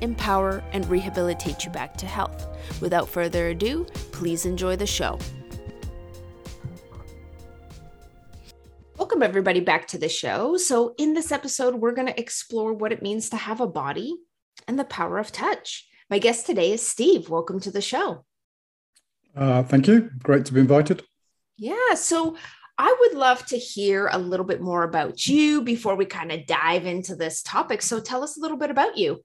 empower, and rehabilitate you back to health. Without further ado, please enjoy the show. Welcome, everybody, back to the show. So, in this episode, we're going to explore what it means to have a body and the power of touch. My guest today is Steve. Welcome to the show. Uh, thank you. Great to be invited. Yeah. So, I would love to hear a little bit more about you before we kind of dive into this topic. So tell us a little bit about you.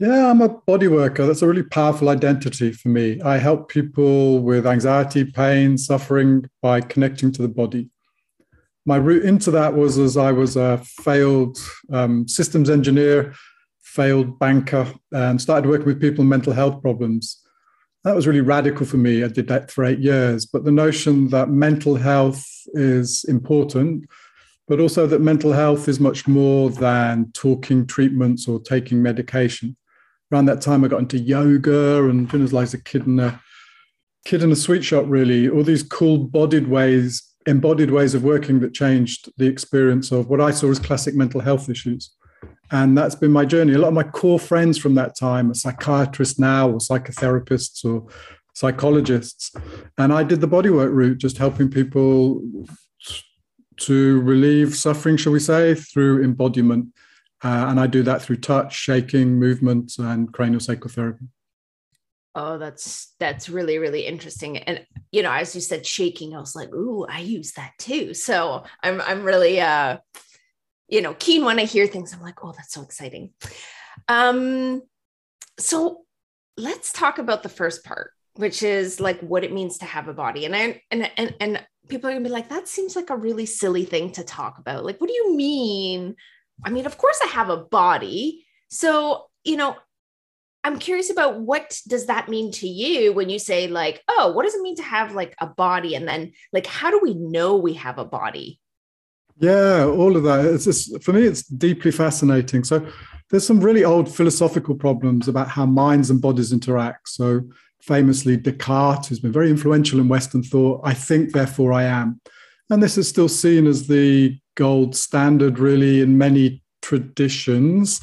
Yeah, I'm a body worker. That's a really powerful identity for me. I help people with anxiety, pain, suffering by connecting to the body. My route into that was as I was a failed um, systems engineer, failed banker, and started working with people with mental health problems that was really radical for me. I did that for eight years. But the notion that mental health is important, but also that mental health is much more than talking treatments or taking medication. Around that time, I got into yoga and you know, like a kid in a kid in a sweet shop. Really, all these cool bodied ways, embodied ways of working that changed the experience of what I saw as classic mental health issues. And that's been my journey. A lot of my core friends from that time are psychiatrists now, or psychotherapists, or psychologists. And I did the bodywork route, just helping people to relieve suffering, shall we say, through embodiment. Uh, and I do that through touch, shaking, movement, and craniosacral therapy. Oh, that's that's really really interesting. And you know, as you said, shaking, I was like, "Ooh, I use that too." So I'm I'm really uh, you know, keen when I hear things. I'm like, oh, that's so exciting. Um, so let's talk about the first part, which is like what it means to have a body. And I and and and people are gonna be like, that seems like a really silly thing to talk about. Like, what do you mean? I mean, of course I have a body. So, you know, I'm curious about what does that mean to you when you say like, oh, what does it mean to have like a body? And then like, how do we know we have a body? Yeah, all of that. It's just, for me, it's deeply fascinating. So there's some really old philosophical problems about how minds and bodies interact. So famously, Descartes, who's been very influential in Western thought, I think, therefore I am. And this is still seen as the gold standard, really, in many traditions.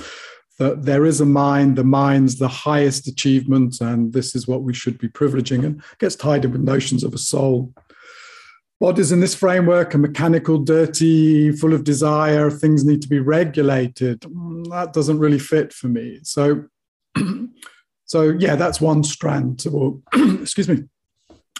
That there is a mind, the mind's the highest achievement, and this is what we should be privileging, and gets tied in with notions of a soul bodies in this framework are mechanical, dirty, full of desire, things need to be regulated. Mm, that doesn't really fit for me. So, so yeah, that's one strand. Or, excuse me.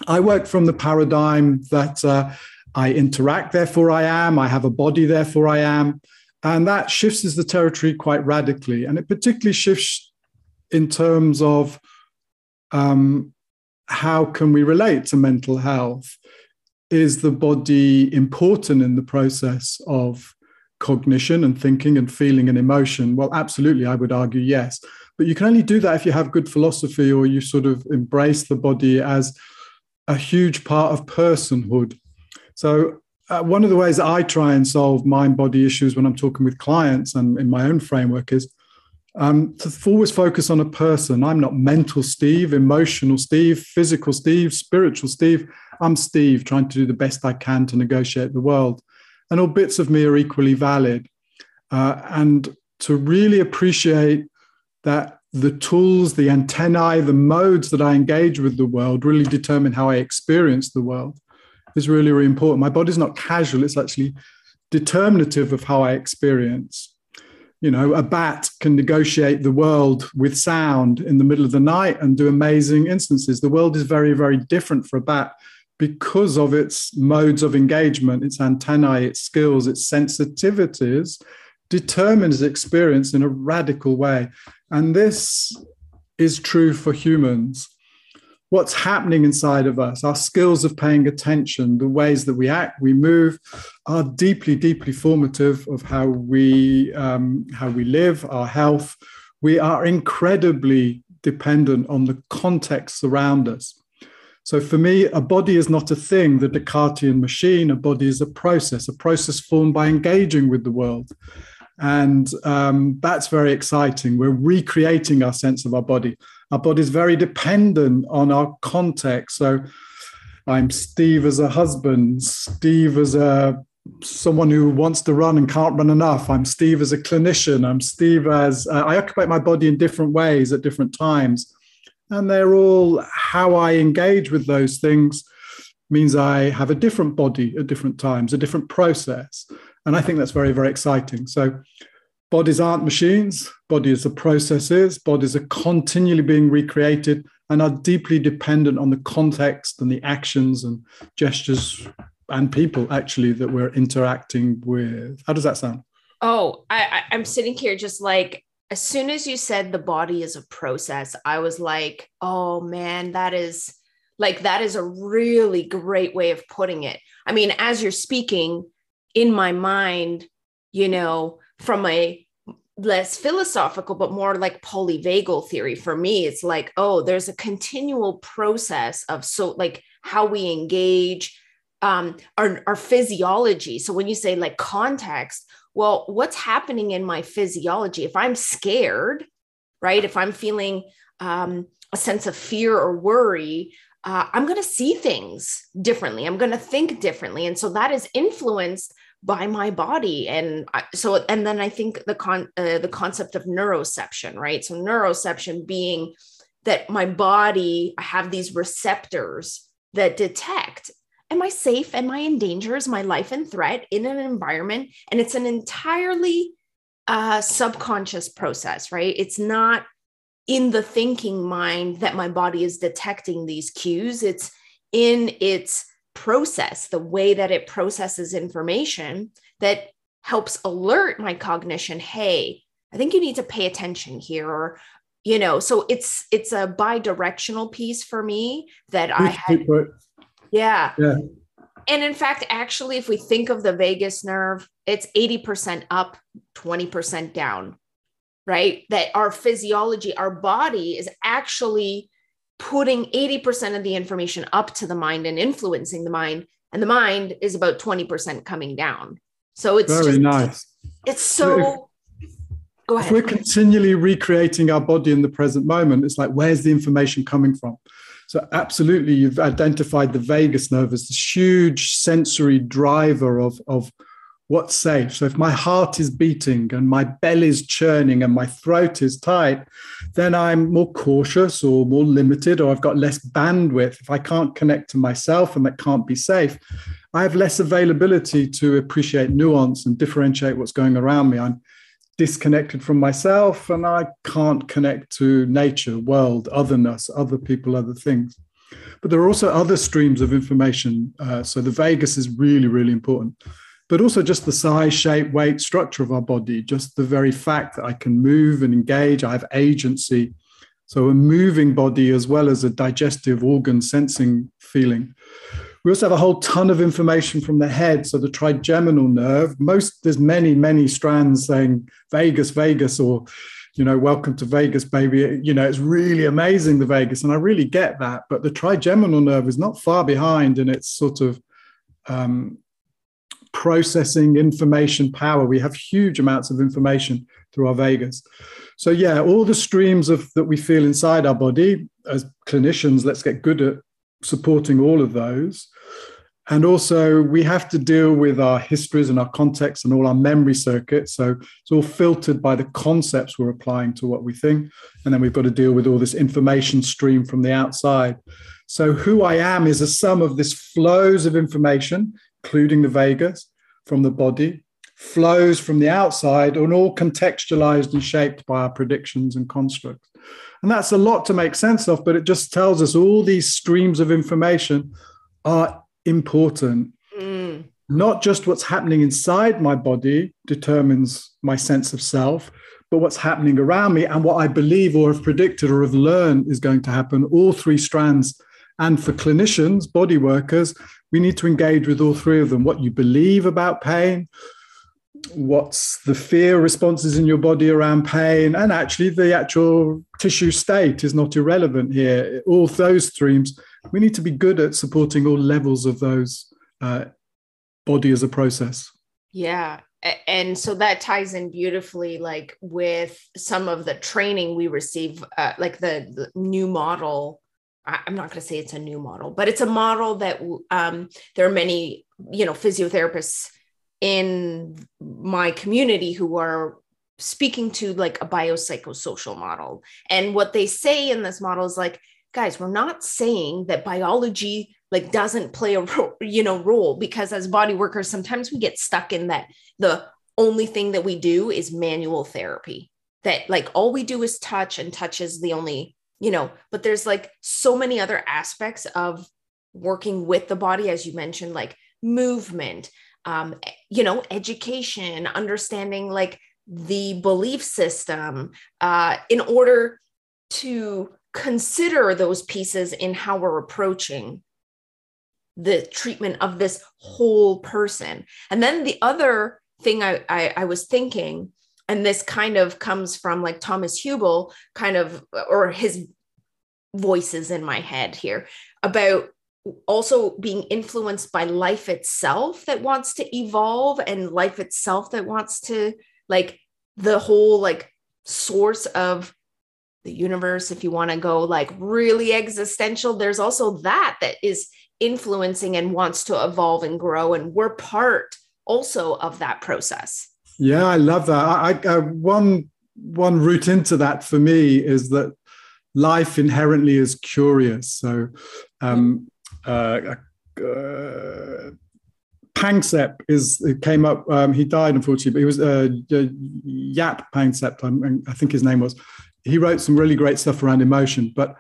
I work from the paradigm that uh, I interact, therefore I am. I have a body, therefore I am. And that shifts the territory quite radically. And it particularly shifts in terms of um, how can we relate to mental health is the body important in the process of cognition and thinking and feeling and emotion? Well, absolutely, I would argue yes. But you can only do that if you have good philosophy or you sort of embrace the body as a huge part of personhood. So, uh, one of the ways I try and solve mind body issues when I'm talking with clients and in my own framework is um, to always focus on a person. I'm not mental Steve, emotional Steve, physical Steve, spiritual Steve. I'm Steve, trying to do the best I can to negotiate the world. And all bits of me are equally valid. Uh, and to really appreciate that the tools, the antennae, the modes that I engage with the world really determine how I experience the world is really, really important. My body's not casual, it's actually determinative of how I experience. You know, a bat can negotiate the world with sound in the middle of the night and do amazing instances. The world is very, very different for a bat because of its modes of engagement, its antennae, its skills, its sensitivities, determines experience in a radical way. And this is true for humans. What's happening inside of us, our skills of paying attention, the ways that we act, we move, are deeply, deeply formative of how we um, how we live, our health, we are incredibly dependent on the context around us. So for me, a body is not a thing, the Descartesian machine. A body is a process, a process formed by engaging with the world. And um, that's very exciting. We're recreating our sense of our body. Our body is very dependent on our context. So I'm Steve as a husband, Steve as a someone who wants to run and can't run enough. I'm Steve as a clinician. I'm Steve as uh, I occupy my body in different ways at different times. And they're all how I engage with those things means I have a different body at different times, a different process. And I think that's very, very exciting. So bodies aren't machines, bodies are processes, bodies are continually being recreated and are deeply dependent on the context and the actions and gestures and people actually that we're interacting with. How does that sound? Oh, I, I'm sitting here just like as soon as you said the body is a process, I was like, oh man, that is like that is a really great way of putting it. I mean, as you're speaking in my mind, you know, from a less philosophical but more like polyvagal theory for me it's like oh there's a continual process of so like how we engage um our, our physiology. So when you say like context well what's happening in my physiology? If i'm scared right? If i'm feeling um a sense of fear or worry uh, i'm going to see things differently. I'm going to think differently. And so that is influenced by my body. And I, so and then i think the con uh, the concept of neuroception right? So neuroception being that my body I have these receptors that detect am i safe? Am i in danger? Is my life in threat in an environment? And it's an entirely uh, subconscious process right? It's not in the thinking mind that my body is detecting these cues. It's in its process, the way that it processes information that helps alert my cognition, hey, I think you need to pay attention here or you know, so it's it's a bi-directional piece for me that I had yeah. yeah. And in fact, actually, if we think of the vagus nerve, it's 80% up, 20% down, right? That our physiology, our body is actually putting 80% of the information up to the mind and influencing the mind and the mind is about 20% coming down. So it's very just, nice. it's so if, go ahead. if we're continually recreating our body in the present moment it's like where's the information coming from? So absolutely you've identified the vagus nerve as this huge sensory driver of, of what's safe. So if my heart is beating and my belly's churning and my throat is tight, then I'm more cautious or more limited, or I've got less bandwidth. If I can't connect to myself and that can't be safe, I have less availability to appreciate nuance and differentiate what's going around me. I'm disconnected from myself and I can't connect to nature, world, otherness, other people, other things. But there are also other streams of information. Uh, so the vagus is really, really important but also just the size, shape, weight, structure of our body, just the very fact that I can move and engage, I have agency. So, a moving body as well as a digestive organ sensing feeling. We also have a whole ton of information from the head. So, the trigeminal nerve, most, there's many, many strands saying Vegas, Vegas, or you know, welcome to Vegas, baby. You know, it's really amazing, the Vegas, And I really get that. But the trigeminal nerve is not far behind in its sort of um, processing information power. We have huge amounts of information through our vagus. So yeah, all the streams of that we feel inside our body as clinicians, let's get good at supporting all of those. And also, we have to deal with our histories and our context and all our memory circuits. So it's all filtered by the concepts we're applying to what we think. And then we've got to deal with all this information stream from the outside. So, who I am is a sum of this flows of information, including the vagus, from the body, flows from the outside, and all contextualized and shaped by our predictions and constructs. And that's a lot to make sense of, but it just tells us all these streams of information are important. Mm. Not just what's happening inside my body determines my sense of self, but what's happening around me and what I believe or have predicted or have learned is going to happen. All three strands. And for clinicians, body workers, we need to engage with all three of them. What you believe about pain, what's the fear responses in your body around pain and actually the actual tissue state is not irrelevant here. All those streams we need to be good at supporting all levels of those uh, body as a process. Yeah and so that ties in beautifully like with some of the training we receive uh, like the, the, new model i'm not going to say it's a new model but it's a model that um, there are many you know physiotherapists in my community who are speaking to like a biopsychosocial model. And what they say in this model is like, guys, we're not saying that biology like doesn't play a ro- you know role because as body workers sometimes we get stuck in that the only thing that we do is manual therapy that like all we do is touch and touch is the only you know but there's like so many other aspects of working with the body as you mentioned like movement um, you know, education, understanding like the belief system uh, in order to consider those pieces in how we're approaching the treatment of this whole person. And then the other thing I, I, I was thinking, and this kind of comes from like Thomas Hübl kind of, or his voices in my head here about also being influenced by life itself that wants to evolve and life itself that wants to like the whole like source of the universe if you want to go like really existential. There's also that that is influencing and wants to evolve and grow and we're part also of that process yeah i love that i, I uh, one one route into that for me is that life inherently is curious so um, uh, uh, Panksepp is came up. Um, he died unfortunately, but he was uh, Jaak Panksepp. I think his name was. He wrote some really great stuff around emotion, but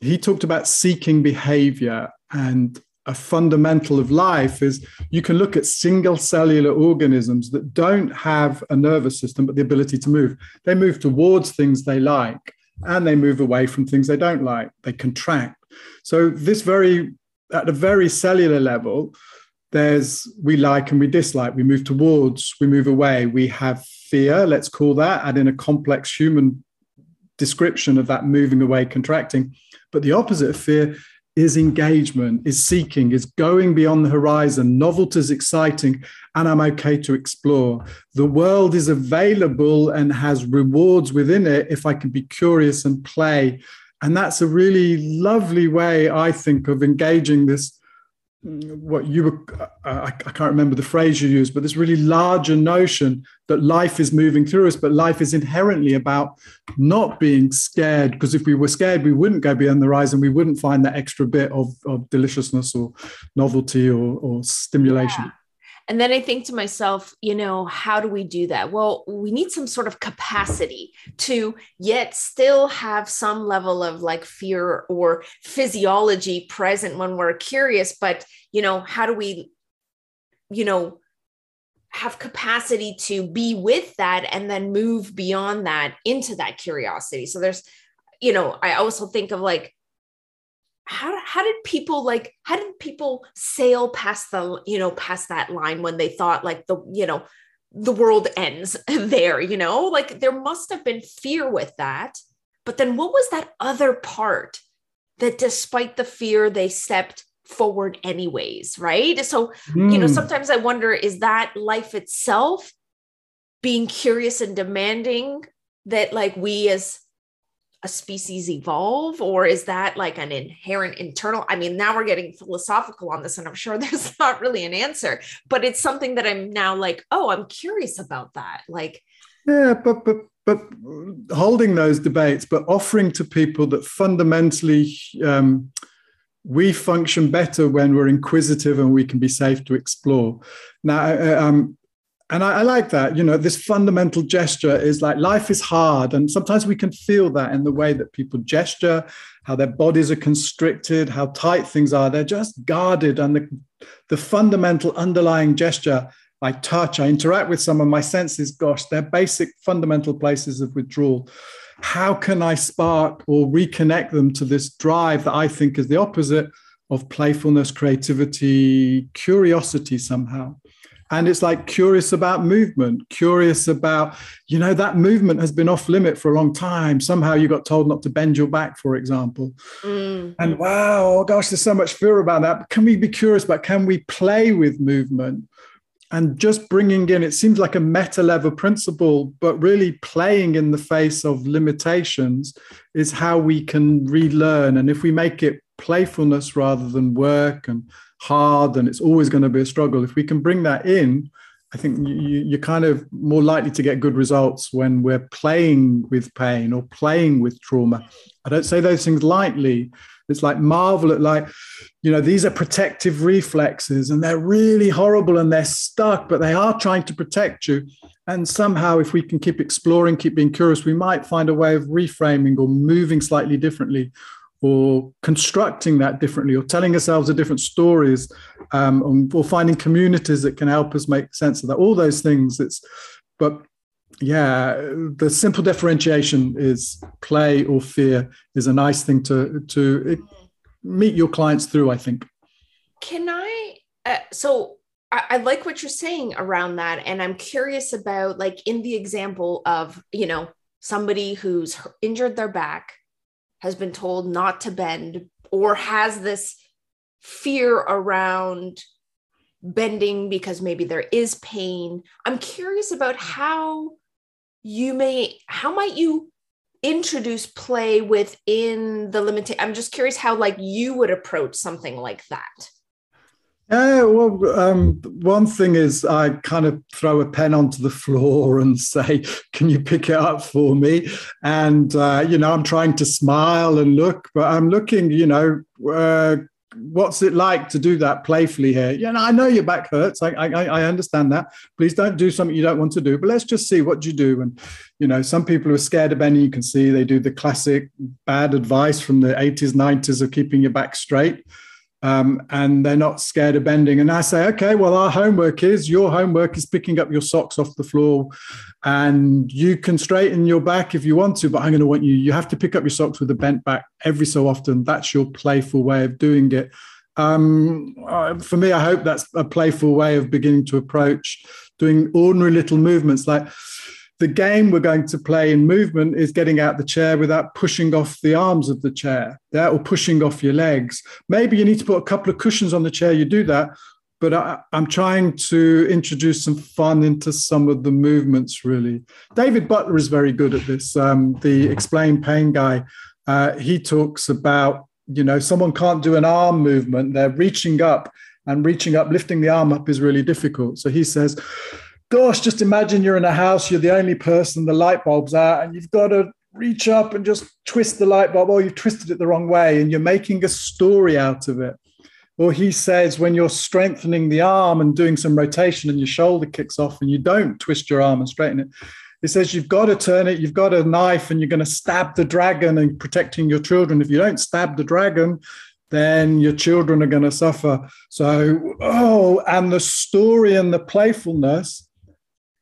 he talked about seeking behavior and a fundamental of life is you can look at single cellular organisms that don't have a nervous system but the ability to move. They move towards things they like and they move away from things they don't like. They contract. So this very at a very cellular level, there's we like and we dislike, we move towards, we move away, we have fear, let's call that, and in a complex human description of that moving away, contracting. But the opposite of fear is engagement, is seeking, is going beyond the horizon. Novelty is exciting, and I'm okay to explore. The world is available and has rewards within it if I can be curious and play and that's a really lovely way, I think, of engaging this. What you were, I, I can't remember the phrase you used, but this really larger notion that life is moving through us, but life is inherently about not being scared. Because if we were scared, we wouldn't go beyond the horizon. We wouldn't find that extra bit of, of deliciousness or novelty or, or stimulation. Yeah. And then I think to myself, you know, how do we do that? Well, we need some sort of capacity to yet still have some level of like fear or physiology present when we're curious. But, you know, how do we, you know, have capacity to be with that and then move beyond that into that curiosity? So there's, you know, I also think of like, how, how did people like how did people sail past the you know past that line when they thought like the you know the world ends there you know like there must have been fear with that but then what was that other part that despite the fear they stepped forward anyways right so mm. you know hmm. sometimes i wonder is that life itself being curious and demanding that like we as a species evolve or is that like an inherent internal i mean now we're getting philosophical on this and i'm sure there's not really an answer but it's something that i'm now like oh i'm curious about that like yeah but but but holding those debates but offering to people that fundamentally um, we function better when we're inquisitive and we can be safe to explore. Now um, and I, I, like that you know this fundamental gesture is like life is hard and sometimes we can feel that in the way that people gesture how their bodies are constricted how tight things are. They're just guarded and the, the fundamental underlying gesture i touch i interact with someone my senses gosh they're basic fundamental places of withdrawal. How can i spark or reconnect them to this drive that i think is the opposite of playfulness creativity curiosity somehow and it's like curious about movement curious about you know that movement has been off limit for a long time. Somehow you got told not to bend your back for example. Mm. and wow oh gosh there's so much fear about that. But can we be curious about can we play with movement? And just bringing in it seems like a meta level principle but really playing in the face of limitations is how we can relearn. And if we make it playfulness rather than work and hard and it's always going to be a struggle. If we can bring that in i think you, you're kind of more likely to get good results when we're playing with pain or playing with trauma. I don't say those things lightly. It's like marvel at like you know these are protective reflexes and they're really horrible and they're stuck but they are trying to protect you. And somehow if we can keep exploring keep being curious we might find a way of reframing or moving slightly differently or constructing that differently or telling ourselves a different stories um, or finding communities that can help us make sense of that all those things. It's but yeah the simple differentiation is play or fear is a nice thing to to meet your clients through i think. Can i uh, so I, I like what you're saying around that and i'm curious about like in the example of you know somebody who's injured their back has been told not to bend or has this fear around bending because maybe there is pain. I'm curious about how you may how might you introduce play within the limit i'm just curious how like you would approach something like that yeah, well, um, one thing is I kind of throw a pen onto the floor and say, "Can you pick it up for me?" And uh, you know, I'm trying to smile and look, but I'm looking. You know, uh, what's it like to do that playfully here? Yeah, I know your back hurts. I, I, I understand that. Please don't do something you don't want to do. But let's just see what you do. And you know, some people are scared of bending, you can see they do the classic bad advice from the 80s, 90s of keeping your back straight um, and they're not scared of bending. And I say, okay, well, our homework is your homework is picking up your socks off the floor, and you can straighten your back if you want to, but I'm going to want you. You have to pick up your socks with a bent back every so often. That's your playful way of doing it. Um, uh, for me, I hope that's a playful way of beginning to approach doing ordinary little movements like the game we're going to play in movement is getting out the chair without pushing off the arms of the chair yeah, or pushing off your legs. Maybe you need to put a couple of cushions on the chair, you do that. But I, am trying to introduce some fun into some of the movements, really. David Butler is very good at this. Um, the Explain Pain guy, uh, he talks about, you know, someone can't do an arm movement, they're reaching up, and reaching up, lifting the arm up is really difficult. So he says, gosh, just imagine you're in a house, you're the only person, the light bulb's out, and you've got to reach up and just twist the light bulb. Oh, you've twisted it the wrong way, and you're making a story out of it. Or he says, when you're strengthening the arm and doing some rotation and your shoulder kicks off and you don't twist your arm and straighten it, he says, you've got to turn it, you've got a knife and you're going to stab the dragon and protecting your children. If you don't stab the dragon, then your children are going to suffer. So, oh, and the story and the playfulness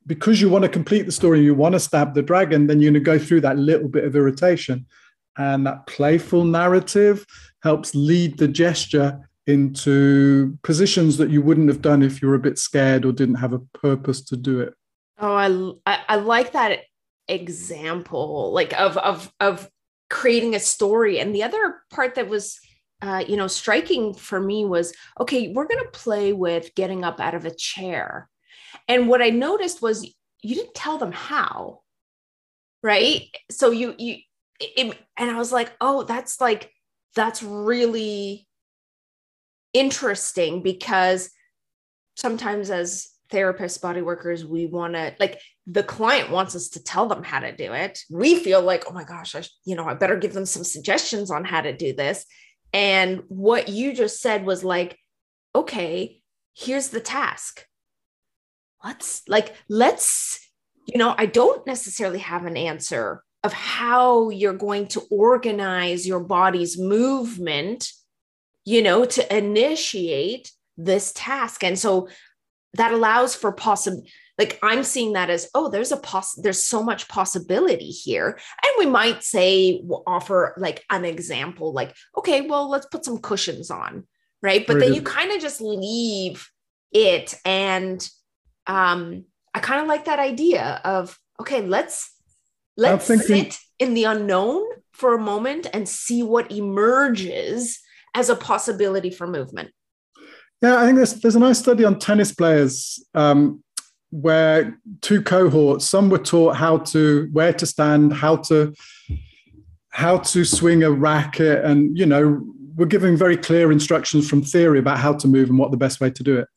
because you want to complete the story, you want to stab the dragon, then you're going to go through that little bit of irritation. And that playful narrative helps lead the gesture into positions that you wouldn't have done if you were a bit scared or didn't have a purpose to do it. Oh, I, I like that example, like of, of, of creating a story. And the other part that was, uh, you know, striking for me was, okay, we're going to play with getting up out of a chair and what I noticed was you didn't tell them how, right? So you, you, it, and I was like, oh, that's like, that's really interesting because sometimes as therapists, body workers, we want to like the client wants us to tell them how to do it. We feel like, oh my gosh, I, you know, I better give them some suggestions on how to do this. And what you just said was like, okay, here's the task let's like let's you know i don't necessarily have an answer of how you're going to organize your body's movement you know to initiate this task. And so that allows for possible like i'm seeing that as oh there's a poss there's so much possibility here. And we might say we'll offer like an example like okay well let's put some cushions on right? But then you kind of just leave it and um, I kind of like that idea of okay, let's let's thinking- sit in the unknown for a moment and see what emerges as a possibility for movement. Yeah, I think there's there's a nice study on tennis players um, where two cohorts, some were taught how to where to stand, how to how to swing a racket, and you know, were giving very clear instructions from theory about how to move and what the best way to do it.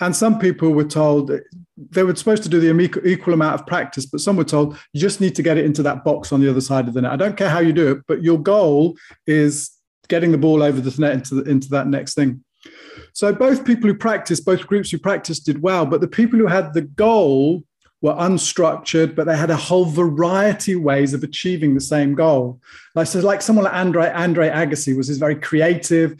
And some people were told they were supposed to do the equal amount of practice, but some were told you just need to get it into that box on the other side of the net. I don't care how you do it, but your goal is getting the ball over the net into, the, into that next thing. So both people who practiced, both groups who practiced did well, but the people who had the goal were unstructured, but they had a whole variety of ways of achieving the same goal. Like so, like someone like Andre Andre Agassi was this very creative,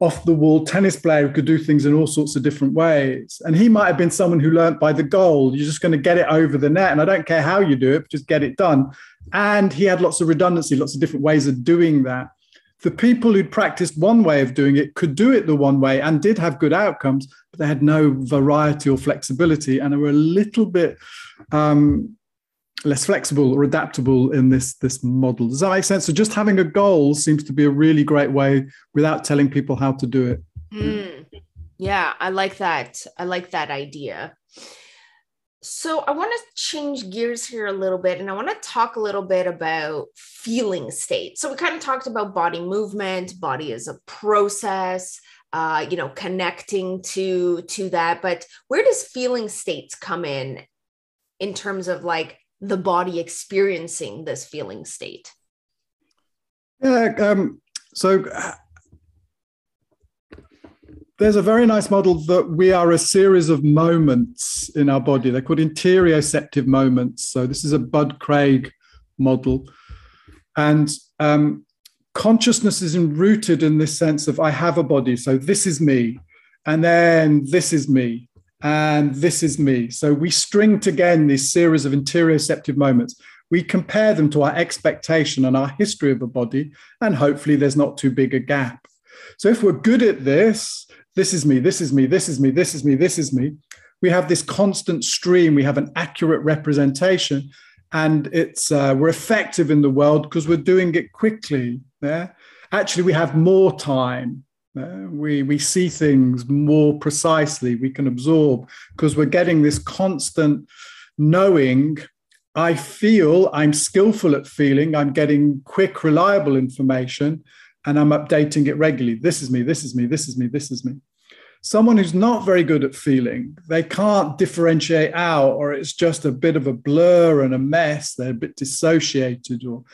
off the wall tennis player who could do things in all sorts of different ways. And he might have been someone who learned by the goal. You're just going to get it over the net. And I don't care how you do it, just get it done. And he had lots of redundancy, lots of different ways of doing that. The people who'd practiced one way of doing it could do it the one way and did have good outcomes, but they had no variety or flexibility and they were a little bit um, less flexible or adaptable in this this model. Does that make sense? So just having a goal seems to be a really great way without telling people how to do it. Mm. Yeah, I like that. I like that idea. So I want to change gears here a little bit and I want to talk a little bit about feeling state. So we kind of talked about body movement, body as a process, uh, you know, connecting to to that, but where does feeling states come in in terms of like the body experiencing this feeling state? Yeah, um, so there's a very nice model that we are a series of moments in our body. They're called interoceptive moments. So this is a Bud Craig model. And um, consciousness is rooted in this sense of I have a body. So this is me. And then this is me and this is me. So we string together these series of interoceptive moments. We compare them to our expectation and our history of a body, and hopefully there's not too big a gap. So if we're good at this, this is me, this is me, this is me, this is me, this is me, we have this constant stream, we have an accurate representation, and it's uh, we're effective in the world because we're doing it quickly. Yeah? Actually, we have more time uh, we, we see things more precisely, we can absorb because we're getting this constant knowing. I feel I'm skillful at feeling, I'm getting quick, reliable information, and I'm updating it regularly. This is me, this is me, this is me, this is me. Someone who's not very good at feeling, they can't differentiate out, or it's just a bit of a blur and a mess. They're a bit dissociated, or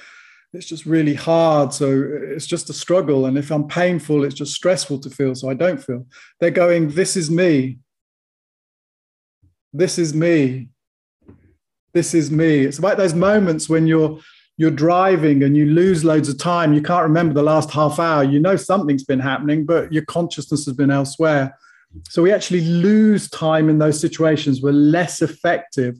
it's just really hard. So it's just a struggle. And if I'm painful, it's just stressful to feel. So I don't feel. They're going, This is me. This is me. This is me. It's about those moments when you're you're driving and you lose loads of time. You can't remember the last half hour. You know something's been happening, but your consciousness has been elsewhere. So we actually lose time in those situations. We're less effective.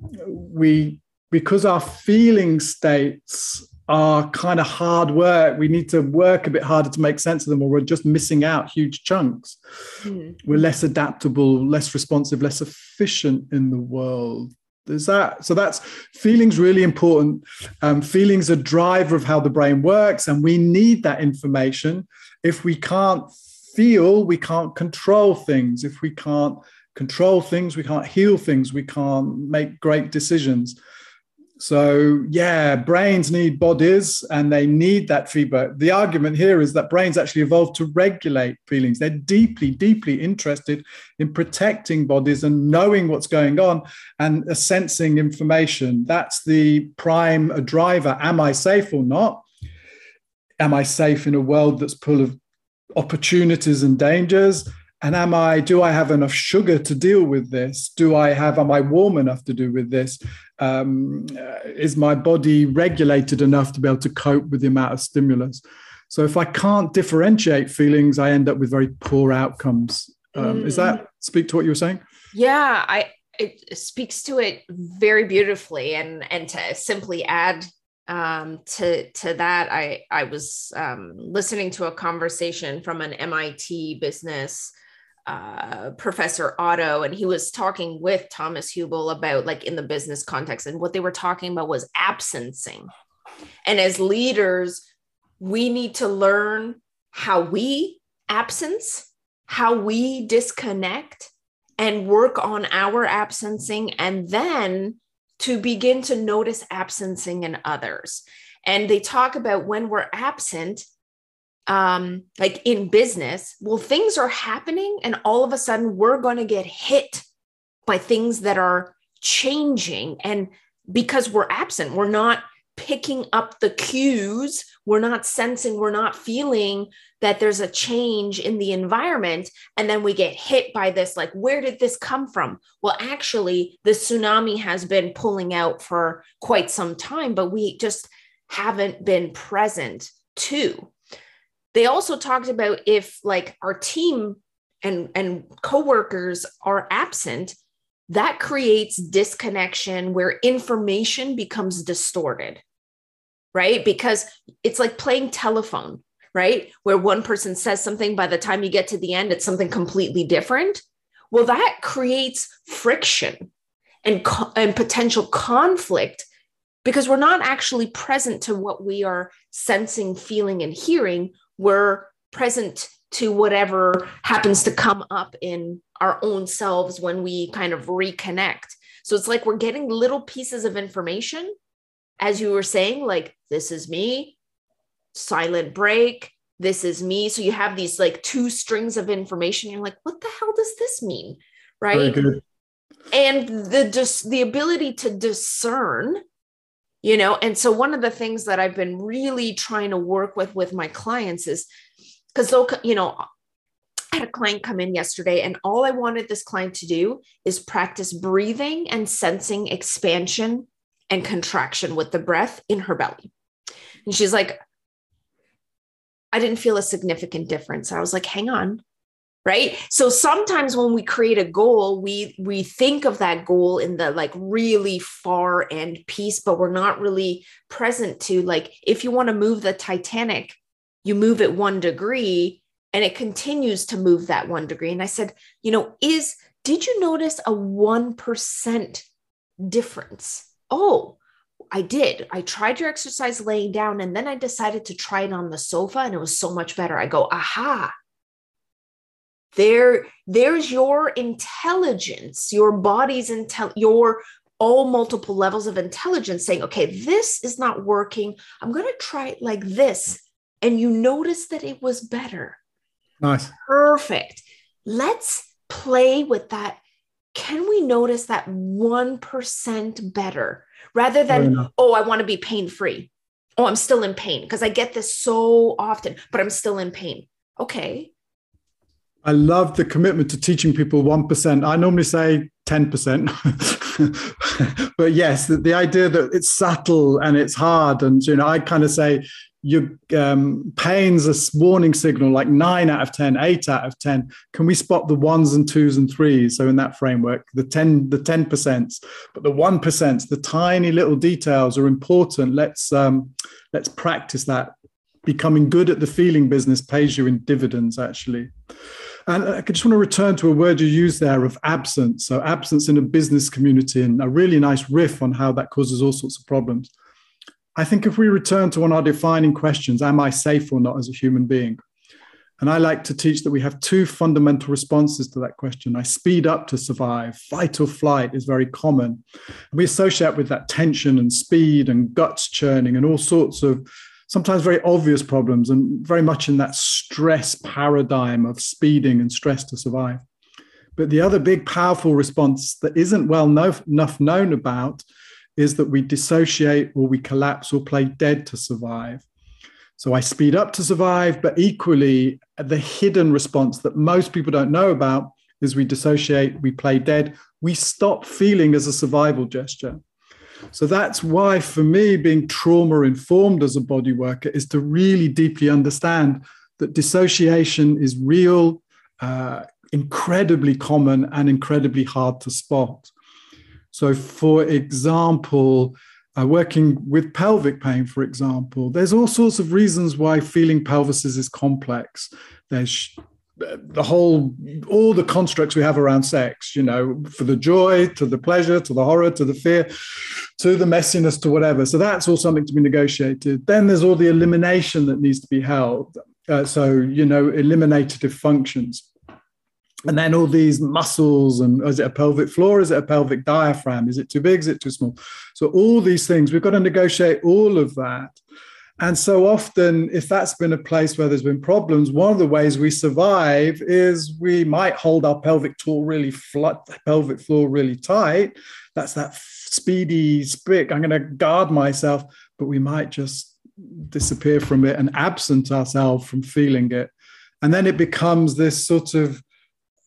We because our feeling states are kind of hard work. We need to work a bit harder to make sense of them, or we're just missing out huge chunks. Mm. We're less adaptable, less responsive, less efficient in the world. There's that. So that's feelings really important. Um, feelings are driver of how the brain works, and we need that information. If we can't feel, we can't control things. If we can't control things, we can't heal things. We can't make great decisions. So, yeah, brains need bodies and they need that feedback. The argument here is that brains actually evolved to regulate feelings. They're deeply, deeply interested in protecting bodies and knowing what's going on and sensing information. That's the prime driver. Am I safe or not? Am I safe in a world that's full of opportunities and dangers? And am i do i have enough sugar to deal with this? Do i have am i warm enough to do with this? Um, uh, is my body regulated enough to be able to cope with the amount of stimulus? So if i can't differentiate feelings i end up with very poor outcomes. Um, mm. is that speak to what you were saying? Yeah i it speaks to it very beautifully. And and to simply add um, to to that, I I was um, listening to a conversation from an MIT business uh, Professor Otto, and he was talking with Thomas Hübl about like in the business context, and what they were talking about was absencing. And as leaders, we need to learn how we absence, how we disconnect, and work on our absencing, and then to begin to notice absencing in others. And they talk about when we're absent, um, like in business, well, things are happening, and all of a sudden we're going to get hit by things that are changing. And because we're absent, we're not picking up the cues, we're not sensing, we're not feeling that there's a change in the environment. And then we get hit by this like, where did this come from? Well, actually, the tsunami has been pulling out for quite some time, but we just haven't been present to they also talked about if like our team and and coworkers are absent that creates disconnection where information becomes distorted right? Because it's like playing telephone right? Where one person says something by the time you get to the end it's something completely different. Well that creates friction and and potential conflict because we're not actually present to what we are sensing feeling and hearing we're present to whatever happens to come up in our own selves when we kind of reconnect. So it's like we're getting little pieces of information, as you were saying, like, this is me, silent break, this is me. So you have these like two strings of information. You're like, what the hell does this mean? Right. And the just the ability to discern you know and so one of the things that i've been really trying to work with with my clients is because they'll you know I had a client come in yesterday, and all I wanted this client to do is practice breathing and sensing expansion and contraction with the breath in her belly. And she's like, I didn't feel a significant difference. I was like, hang on, right so sometimes when we create a goal we we think of that goal in the like really far end piece but we're not really present to like if you want to move the titanic you move it 1 degree and it continues to move that 1 degree and i said you know is did you notice a 1% difference oh I did. I tried your exercise laying down and then I decided to try it on the sofa and it was so much better. I go, aha, there there's your intelligence your body's intel your all multiple levels of intelligence saying okay this is not working. I'm going to try it like this. And you notice that it was better. Nice. Perfect. Let's play with that. Can we notice that 1% better rather than oh i want to be pain free oh i'm still in pain because i get this so often but i'm still in pain. Okay I love the commitment to teaching people 1%. I normally say 10%. but yes, the, the, idea that it's subtle and it's hard. And, you know, I kind of say your um, pain's a warning signal like nine out of 10, eight out of 10. Can we spot the ones and twos and threes? So in that framework, the 10, the 10%, but the 1%, the tiny little details are important. Let's, um, let's practice that. Becoming good at the feeling business pays you in dividends, actually. And uh, I just want to return to a word you used there of absence. So, absence in a business community, and a really nice riff on how that causes all sorts of problems. I think if we return to one of our defining questions, am I safe or not as a human being? And I like to teach that we have two fundamental responses to that question. I speed up to survive. Fight or flight is very common. We associate with that tension and speed and guts churning and all sorts of sometimes very obvious problems and very much in that stress paradigm of speeding and stress to survive. But the other big powerful response that isn't well enough known about is that we dissociate or we collapse or play dead to survive. So I speed up to survive, but equally, the hidden response that most people don't know about is we dissociate, we play dead, we stop feeling as a survival gesture. So that's why, for me, being trauma informed as a body worker is to really deeply understand that dissociation is real, uh, incredibly common, and incredibly hard to spot. So, for example, uh, working with pelvic pain, for example, there's all sorts of reasons why feeling pelvises is complex. There's the whole all the constructs we have around sex you know for the joy to the pleasure to the horror to the fear to the messiness to whatever. So that's all something to be negotiated. Then there's all the elimination that needs to be held. Uh, so you know eliminative functions. And then all these muscles and is it a pelvic floor? Is it a pelvic diaphragm? Is it too big? Is it too small? So all these things we've got to negotiate all of that and so often, if that's been a place where there's been problems, one of the ways we survive is we might hold our pelvic floor really flat, pelvic floor really tight. That's that speedy spick. I'm going to guard myself, but we might just disappear from it and absent ourselves from feeling it. And then it becomes this sort of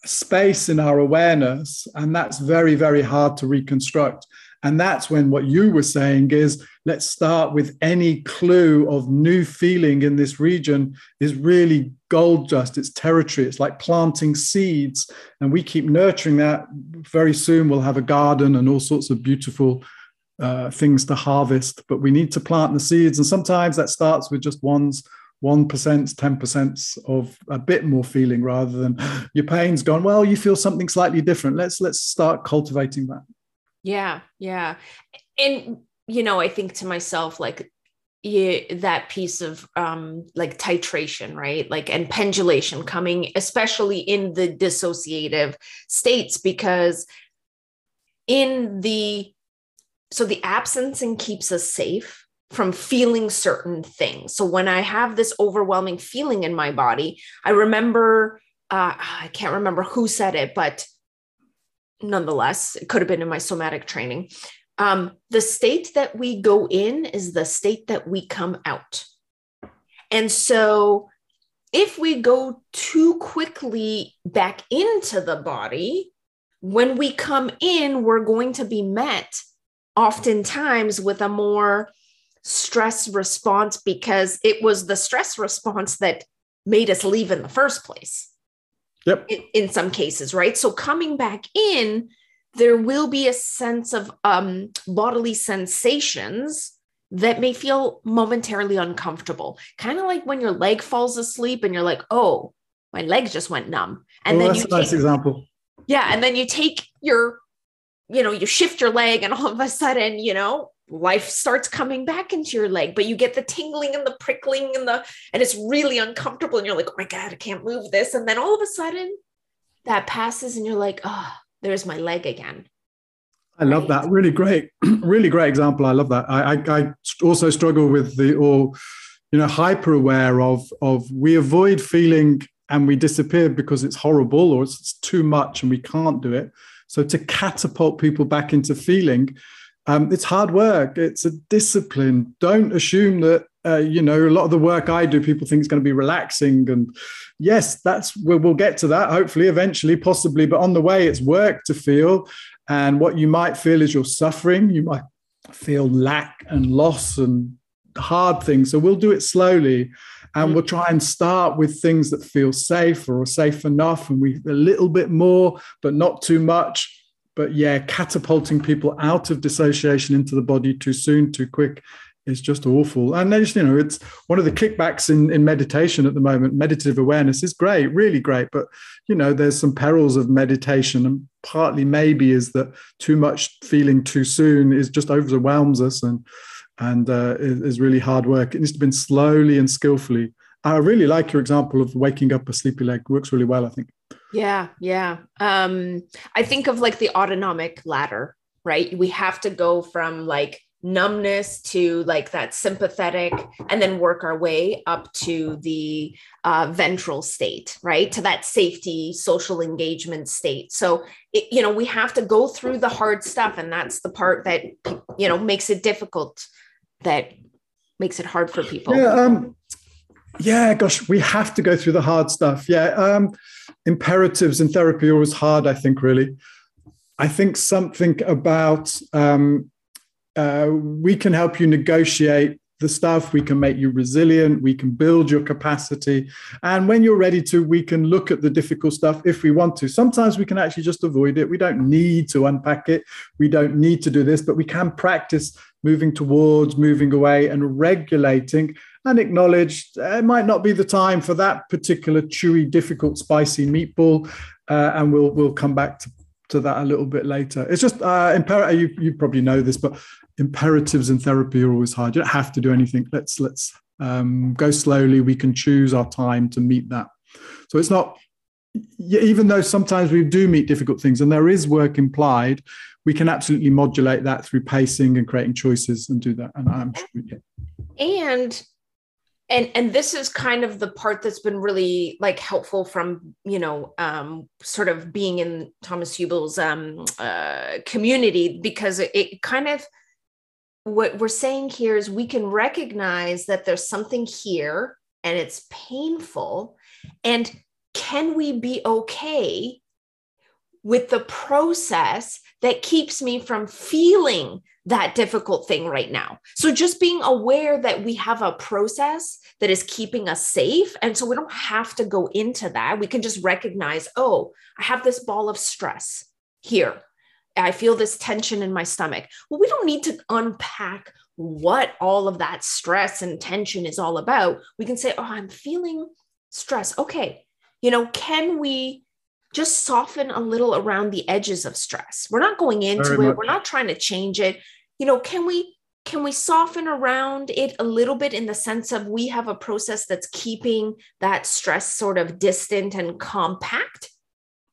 space in our awareness. And that's very, very hard to reconstruct. And that's when what you were saying is let's start with any clue of new feeling in this region is really gold dust. It's territory. It's like planting seeds. And we keep nurturing that. Very soon we'll have a garden and all sorts of beautiful uh, things to harvest. But we need to plant the seeds. And sometimes that starts with just one's 1%, 10% of a bit more feeling rather than your pain's gone. Well, you feel something slightly different. Let's let's start cultivating that. Yeah, yeah. And you know, I think to myself like that piece of um like titration, right? Like and pendulation coming especially in the dissociative states because in the so the absence and keeps us safe from feeling certain things. So when I have this overwhelming feeling in my body, I remember uh, I can't remember who said it, but nonetheless, it could have been in my somatic training. Um, the state that we go in is the state that we come out. And so if we go too quickly back into the body, when we come in, we're going to be met oftentimes with a more stress response because it was the stress response that made us leave in the first place. Yep. In, in some cases, right? So coming back in, there will be a sense of um, bodily sensations that may feel momentarily uncomfortable. Kind of like when your leg falls asleep and you're like, oh, my leg just went numb. And well, then that's you a nice take, example. Yeah. And then you take your, you know, you shift your leg and all of a sudden, you know, life starts coming back into your leg but you get the tingling and the prickling and the and it's really uncomfortable and you're like oh my god i can't move this and then all of a sudden that passes and you're like oh there's my leg again I love that. Really great, really great example. I love that. I, I, I also struggle with the or you know hyper aware of of we avoid feeling and we disappear because it's horrible or it's too much and we can't do it. So to catapult people back into feeling, um, it's hard work. It's a discipline. Don't assume that uh, you know a lot of the work I do. People think it's going to be relaxing, and yes, that's we'll get to that. Hopefully, eventually, possibly. But on the way, it's work to feel, and what you might feel is you're suffering. You might feel lack and loss and hard things. So we'll do it slowly. And we'll try and start with things that feel safe or safe enough, and we a little bit more, but not too much but yeah, catapulting people out of dissociation into the body too soon, too quick is just awful. And then, you know, it's one of the kickbacks in, in meditation at the moment. Meditative awareness is great, really great. But, you know, there's some perils of meditation. And partly maybe is that too much feeling too soon is just overwhelms us and and uh, is, is really hard work. It needs to be slowly and skillfully. I really like your example of waking up a sleepy leg. Works really well, I think. Yeah, yeah. Um, I think of like the autonomic ladder, right? We have to go from like numbness to like that sympathetic and then work our way up to the uh, ventral state right? To that safety social engagement state. So it, you know we have to go through the hard stuff and that's the part that you know makes it difficult that makes it hard for people. Yeah um yeah gosh we have to go through the hard stuff. Yeah um imperatives in therapy are always hard, I think, really. I think something about um, uh, we can help you negotiate the stuff, we can make you resilient, we can build your capacity. And when you're ready to, we can look at the difficult stuff if we want to. Sometimes we can actually just avoid it. We don't need to unpack it. We don't need to do this, but we can practice moving towards, moving away, and regulating and acknowledge it might not be the time for that particular chewy, difficult, spicy meatball. Uh, and we'll we'll come back to, to that a little bit later. It's just uh, imperative. You, you probably know this, but imperatives in therapy are always hard. You don't have to do anything. Let's let's um, go slowly. We can choose our time to meet that. So it's not even though sometimes we do meet difficult things and there is work implied, we can absolutely modulate that through pacing and creating choices and do that. And I'm sure can. And and and this is kind of the part that's been really like helpful from you know um, sort of being in Thomas Hübl's um, uh, community because it, it kind of what we're saying here is we can recognize that there's something here and it's painful. And can we be okay with the process that keeps me from feeling that difficult thing right now. So just being aware that we have a process that is keeping us safe. And so we don't have to go into that. We can just recognize, oh, I have this ball of stress here. I feel this tension in my stomach. Well, we don't need to unpack what all of that stress and tension is all about. We can say, oh, I'm feeling stress. Okay. You know, can we just soften a little around the edges of stress. We're not going into Very it. Much. We're not trying to change it. You know, can we can we soften around it a little bit in the sense of we have a process that's keeping that stress sort of distant and compact?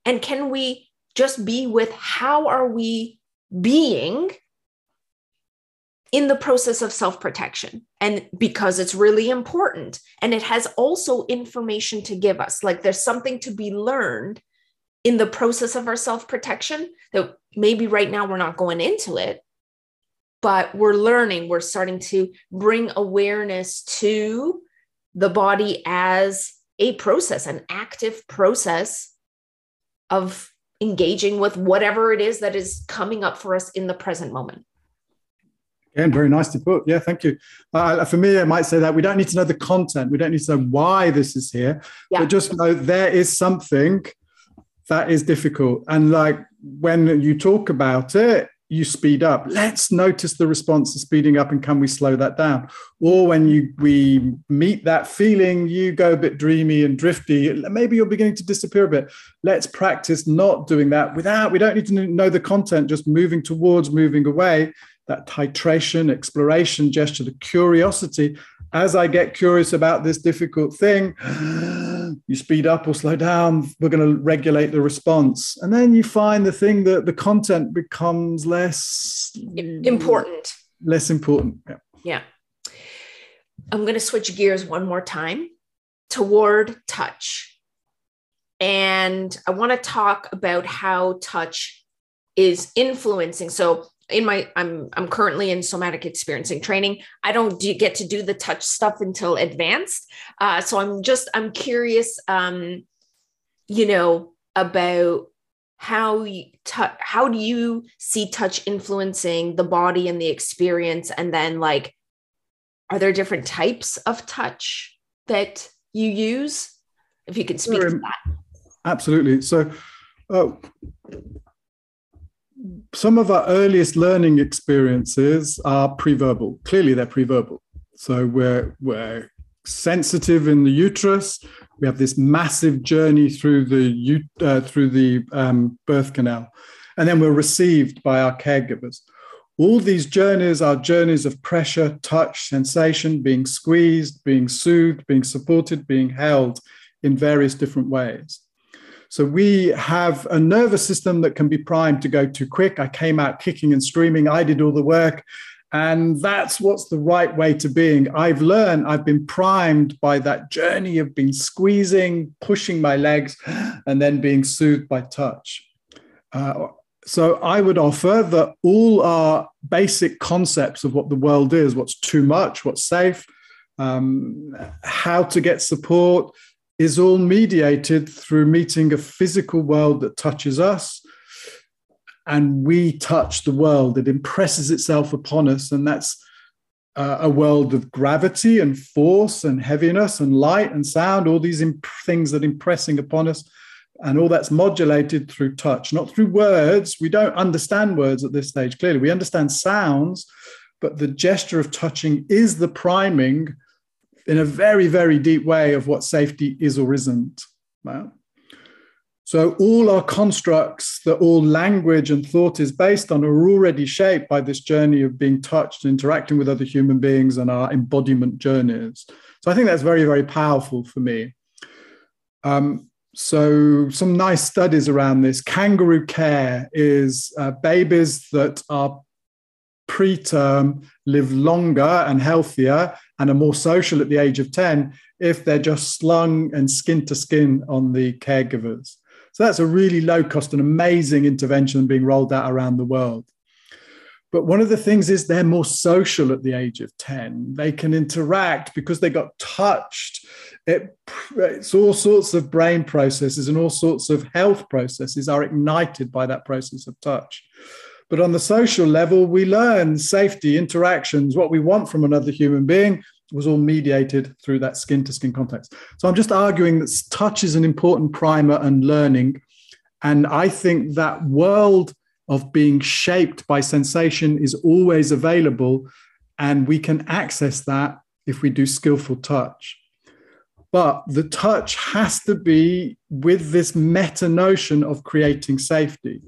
And can we just be with how are we being in the process of self protection and because it's really important and it has also information to give us like there's something to be learned in the process of our self protection that maybe right now we're not going into it, but we're learning, we're starting to bring awareness to the body as a process, an active process of engaging with whatever it is that is coming up for us in the present moment. Again, very nicely put. Yeah, thank you. Uh, for me, I might say that we don't need to know the content. We don't need to know why this is here, yeah. but just know there is something that is difficult. And like when you talk about it, you speed up. Let's notice the response of speeding up and can we slow that down? Or when you we meet that feeling, you go a bit dreamy and drifty. Maybe you're beginning to disappear a bit. Let's practice not doing that without, we don't need to know the content, just moving towards, moving away, that titration, exploration gesture, the curiosity. As I get curious about this difficult thing, you speed up or slow down we're going to regulate the response. And then you find the thing that the content becomes less important. Less important yeah, yeah. i'm going to switch gears one more time toward touch. And i want to talk about how touch is influencing. So in my i'm i'm currently in somatic experiencing training. I don't do, get to do the touch stuff until advanced. Uh, so i'm just i'm curious um you know about how you touch how do you see touch influencing the body and the experience? And then like are there different types of touch that you use? If you could speak sure. to that. Absolutely. So uh, some of our earliest learning experiences are pre-verbal. Clearly, they're pre-verbal. So we're we're sensitive in the uterus. We have this massive journey through the uh, through the um, birth canal, and then we're received by our caregivers. All these journeys are journeys of pressure, touch, sensation, being squeezed, being soothed, being supported, being held in various different ways. So we have a nervous system that can be primed to go too quick. I came out kicking and screaming. I did all the work. And that's what's the right way to being. I've learned, I've been primed by that journey of being squeezing, pushing my legs, and then being soothed by touch. Uh, so I would offer that all our basic concepts of what the world is, what's too much, what's safe, um, how to get support, is all mediated through meeting a physical world that touches us and we touch the world. It impresses itself upon us, and that's uh, a world of gravity and force and heaviness and light and sound, all these imp- things that impressing upon us. And all that's modulated through touch, not through words. We don't understand words at this stage, clearly. We understand sounds, but the gesture of touching is the priming in a very, very deep way of what safety is or isn't. Right? So all our constructs that all language and thought is based on are already shaped by this journey of being touched, interacting with other human beings, and our embodiment journeys. So I think that's very, very powerful for me. Um, so some nice studies around this. Kangaroo care is uh, babies that are preterm live longer and healthier and are more social at the age of 10 if they're just slung and skin to skin on the caregivers. So that's a really low cost and amazing intervention being rolled out around the world. But one of the things is they're more social at the age of 10. They can interact because they got touched. It, it's all sorts of brain processes and all sorts of health processes are ignited by that process of touch. But on the social level, we learn safety, interactions, what we want from another human being was all mediated through that skin to skin context. So I'm just arguing that touch is an important primer and learning. And I think that world of being shaped by sensation is always available. And we can access that if we do skillful touch. But the touch has to be with this meta notion of creating safety.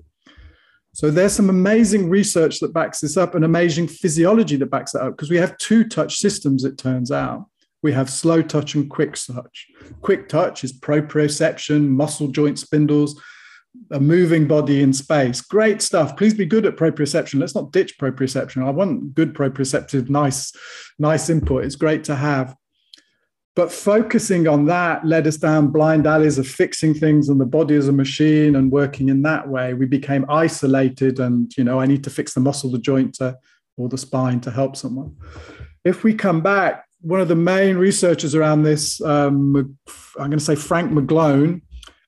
So there's some amazing research that backs this up and amazing physiology that backs it up because we have two touch systems, it turns out. We have slow touch and quick touch. Quick touch is proprioception, muscle joint spindles, a moving body in space. Great stuff. Please be good at proprioception. Let's not ditch proprioception. I want good proprioceptive, nice, nice input. It's great to have. But focusing on that led us down blind alleys of fixing things and the body as a machine and working in that way. We became isolated, and you know, I need to fix the muscle, the joint, to, or the spine to help someone. If we come back, one of the main researchers around this, um, I'm going to say Frank McGlone,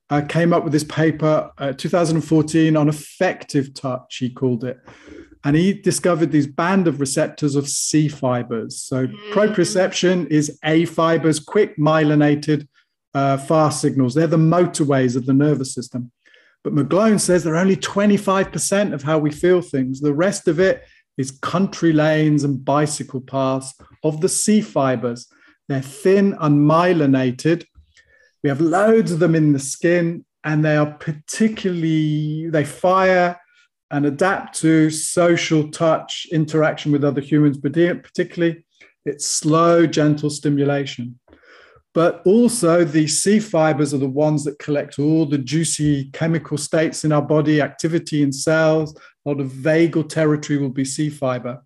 uh, came up with this paper, uh, 2014, on affective touch. He called it, and he discovered these band of receptors of C fibers. So mm. proprioception is A fibers, quick myelinated uh, fast signals. They're the motorways of the nervous system. But McGlone says they're only 25% of how we feel things. The rest of it is country lanes and bicycle paths of the C fibers. They're thin, unmyelinated. We have loads of them in the skin, and they are particularly, they fire and adapt to social touch interaction with other humans, but particularly it's slow, gentle stimulation. But also, the C fibers are the ones that collect all the juicy chemical states in our body, activity in cells. A lot of vagal territory will be C fiber.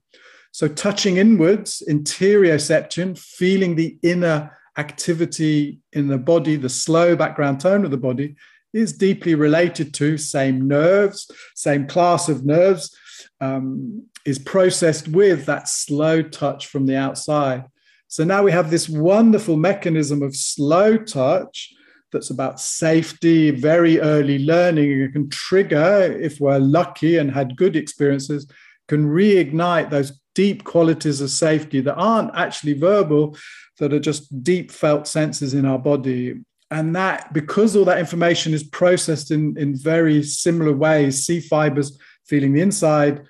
So, touching inwards, interoception, feeling the inner activity in the body, the slow background tone of the body, is deeply related to same nerves, same class of nerves, um, is processed with that slow touch from the outside. So now we have this wonderful mechanism of slow touch that's about safety, very early learning. It can trigger, if we're lucky and had good experiences, can reignite those deep qualities of safety that aren't actually verbal, that are just deep felt senses in our body and that because all that information is processed in, in very similar ways c fibers feeling the inside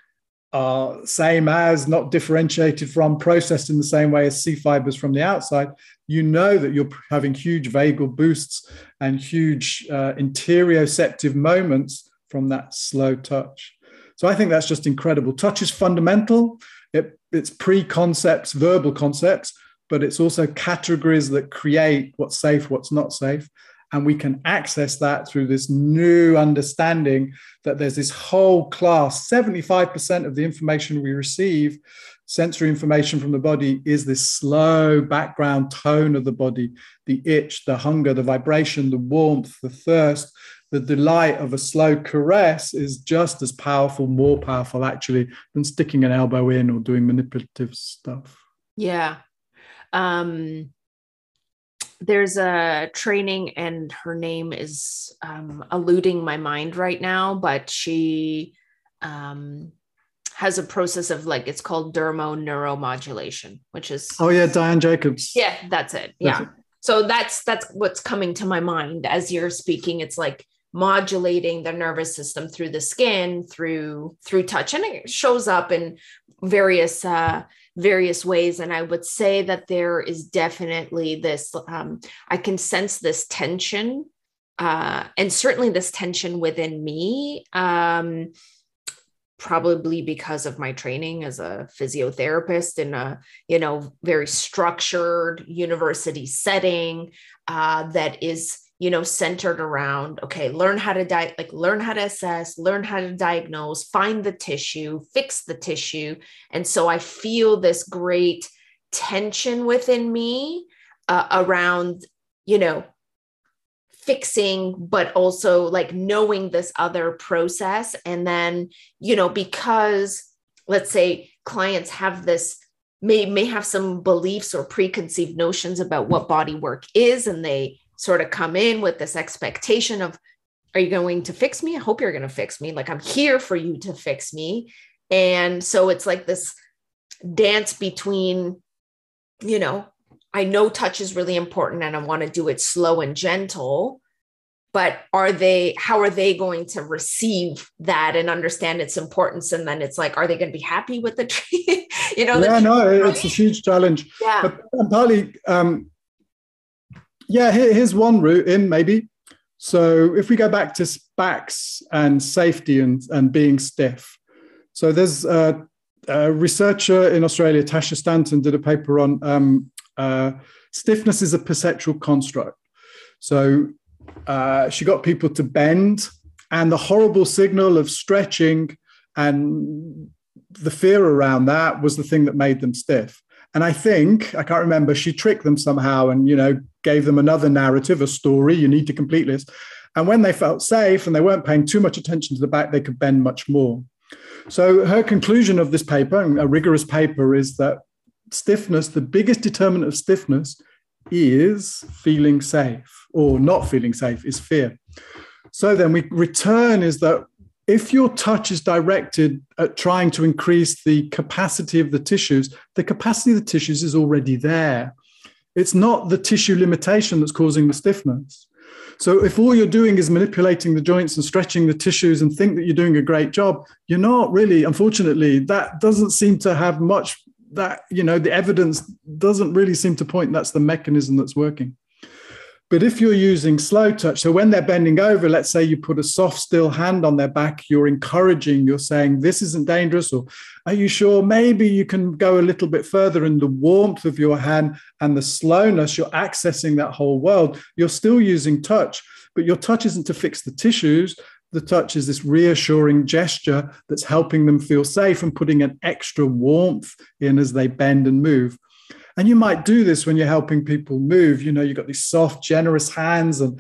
are same as not differentiated from processed in the same way as c fibers from the outside you know that you're having huge vagal boosts and huge uh, interoceptive moments from that slow touch. So i think that's just incredible. Touch is fundamental. It, it's pre-concepts verbal concepts but it's also categories that create what's safe, what's not safe. And we can access that through this new understanding that there's this whole class 75% of the information we receive, sensory information from the body, is this slow background tone of the body the itch, the hunger, the vibration, the warmth, the thirst. The delight of a slow caress is just as powerful, more powerful actually, than sticking an elbow in or doing manipulative stuff. Yeah, um, there's a training and her name is um, eluding my mind right now but she um, has a process of like it's called dermo neuromodulation which is oh yeah diane jacobs. Yeah that's it. Yeah. So that's that's what's coming to my mind as you're speaking. It's like modulating the nervous system through the skin through through touch. And it shows up in various uh various ways and i would say that there is definitely this um i can sense this tension uh and certainly this tension within me um probably because of my training as a physiotherapist in a you know very structured university setting uh, that is you know centered around okay learn how to di- like learn how to assess learn how to diagnose find the tissue fix the tissue. And so i feel this great tension within me uh, around you know fixing but also like knowing this other process. And then you know because let's say clients have this may may have some beliefs or preconceived notions about what body work is and they sort of come in with this expectation of are you going to fix me i hope you're going to fix me like i'm here for you to fix me and so it's like this dance between you know I know touch is really important and I want to do it slow and gentle. But are they, how are they going to receive that and understand its importance? And then it's like, are they going to be happy with the tree? you know? Yeah, no, it's a huge challenge. Yeah. But partly, um, yeah, here's one route in maybe. So if we go back to SPACs and safety and, and being stiff. So there's a, a researcher in Australia, Tasha Stanton, did a paper on um, uh, stiffness is a perceptual construct. So uh, she got people to bend, and the horrible signal of stretching and the fear around that was the thing that made them stiff. And I think I can't remember. She tricked them somehow, and you know, gave them another narrative, a story. You need to complete this. And when they felt safe and they weren't paying too much attention to the back, they could bend much more. So her conclusion of this paper, a rigorous paper, is that stiffness, the biggest determinant of stiffness is feeling safe or not feeling safe is fear. So then we return is that if your touch is directed at trying to increase the capacity of the tissues, the capacity of the tissues is already there. It's not the tissue limitation that's causing the stiffness. So if all you're doing is manipulating the joints and stretching the tissues and think that you're doing a great job, you're not really, unfortunately, that doesn't seem to have much that you know the evidence doesn't really seem to point that's the mechanism that's working but if you're using slow touch so when they're bending over let's say you put a soft still hand on their back you're encouraging you're saying this isn't dangerous or are you sure? Maybe you can go a little bit further in the warmth of your hand and the slowness you're accessing that whole world you're still using touch. But your touch isn't to fix the tissues. The touch is this reassuring gesture that's helping them feel safe and putting an extra warmth in as they bend and move. And you might do this when you're helping people move. You know, you've got these soft, generous hands, and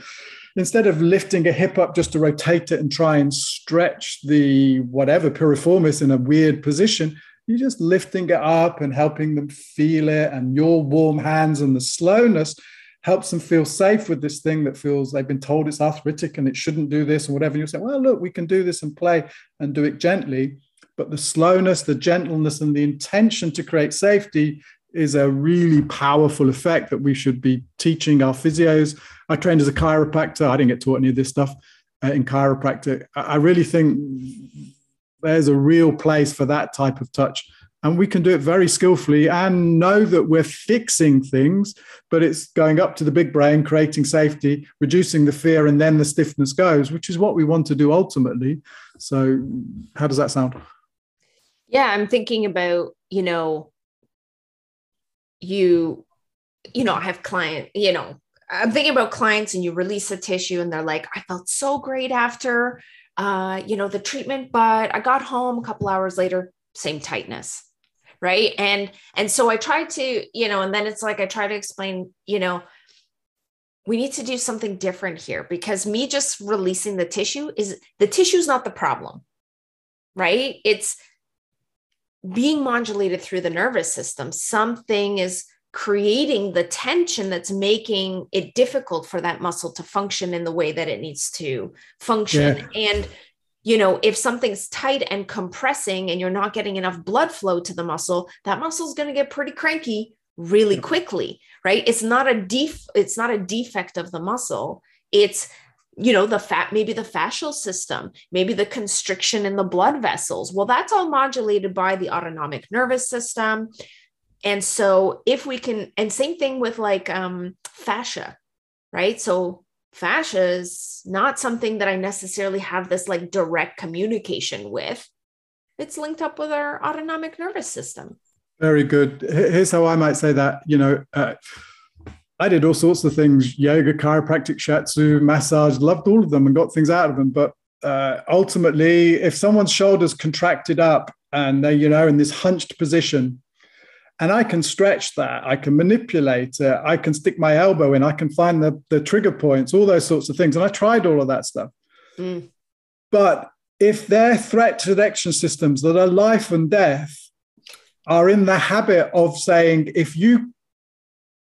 instead of lifting a hip up just to rotate it and try and stretch the whatever piriformis in a weird position, you're just lifting it up and helping them feel it. And your warm hands and the slowness helps them feel safe with this thing that feels they've been told it's arthritic and it shouldn't do this and whatever. And you say, well, look, we can do this and play and do it gently. But the slowness, the gentleness, and the intention to create safety is a really powerful effect that we should be teaching our physios. I trained as a chiropractor. I didn't get taught any of this stuff uh, in chiropractic. I really think there's a real place for that type of touch and we can do it very skillfully and know that we're fixing things but it's going up to the big brain creating safety reducing the fear and then the stiffness goes which is what we want to do ultimately so how does that sound yeah i'm thinking about you know you you know i have client you know i'm thinking about clients and you release a tissue and they're like i felt so great after uh you know the treatment but i got home a couple hours later same tightness. Right? And and so i try to you know and then it's like i try to explain you know we need to do something different here because me just releasing the tissue is the tissue is not the problem. Right? It's being modulated through the nervous system something is creating the tension that's making it difficult for that muscle to function in the way that it needs to function yeah. and you know, if something's tight and compressing and you're not getting enough blood flow to the muscle, that muscle is going to get pretty cranky really quickly, right? It's not a def it's not a defect of the muscle. It's you know the fat maybe the fascial system maybe the constriction in the blood vessels. Well that's all modulated by the autonomic nervous system. And so if we can and same thing with like um fascia right? So fascia is not something that i necessarily have this like direct communication with. It's linked up with our autonomic nervous system. Very good. Here's how i might say that you know uh, I did all sorts of things yoga, chiropractic, shiatsu, massage, loved all of them and got things out of them. But uh, ultimately, if someone's shoulders contracted up and they're, you know, in this hunched position, and I can stretch that, I can manipulate it, I can stick my elbow in, I can find the, the trigger points, all those sorts of things. And I tried all of that stuff. Mm. But if their threat detection systems that are life and death are in the habit of saying, if you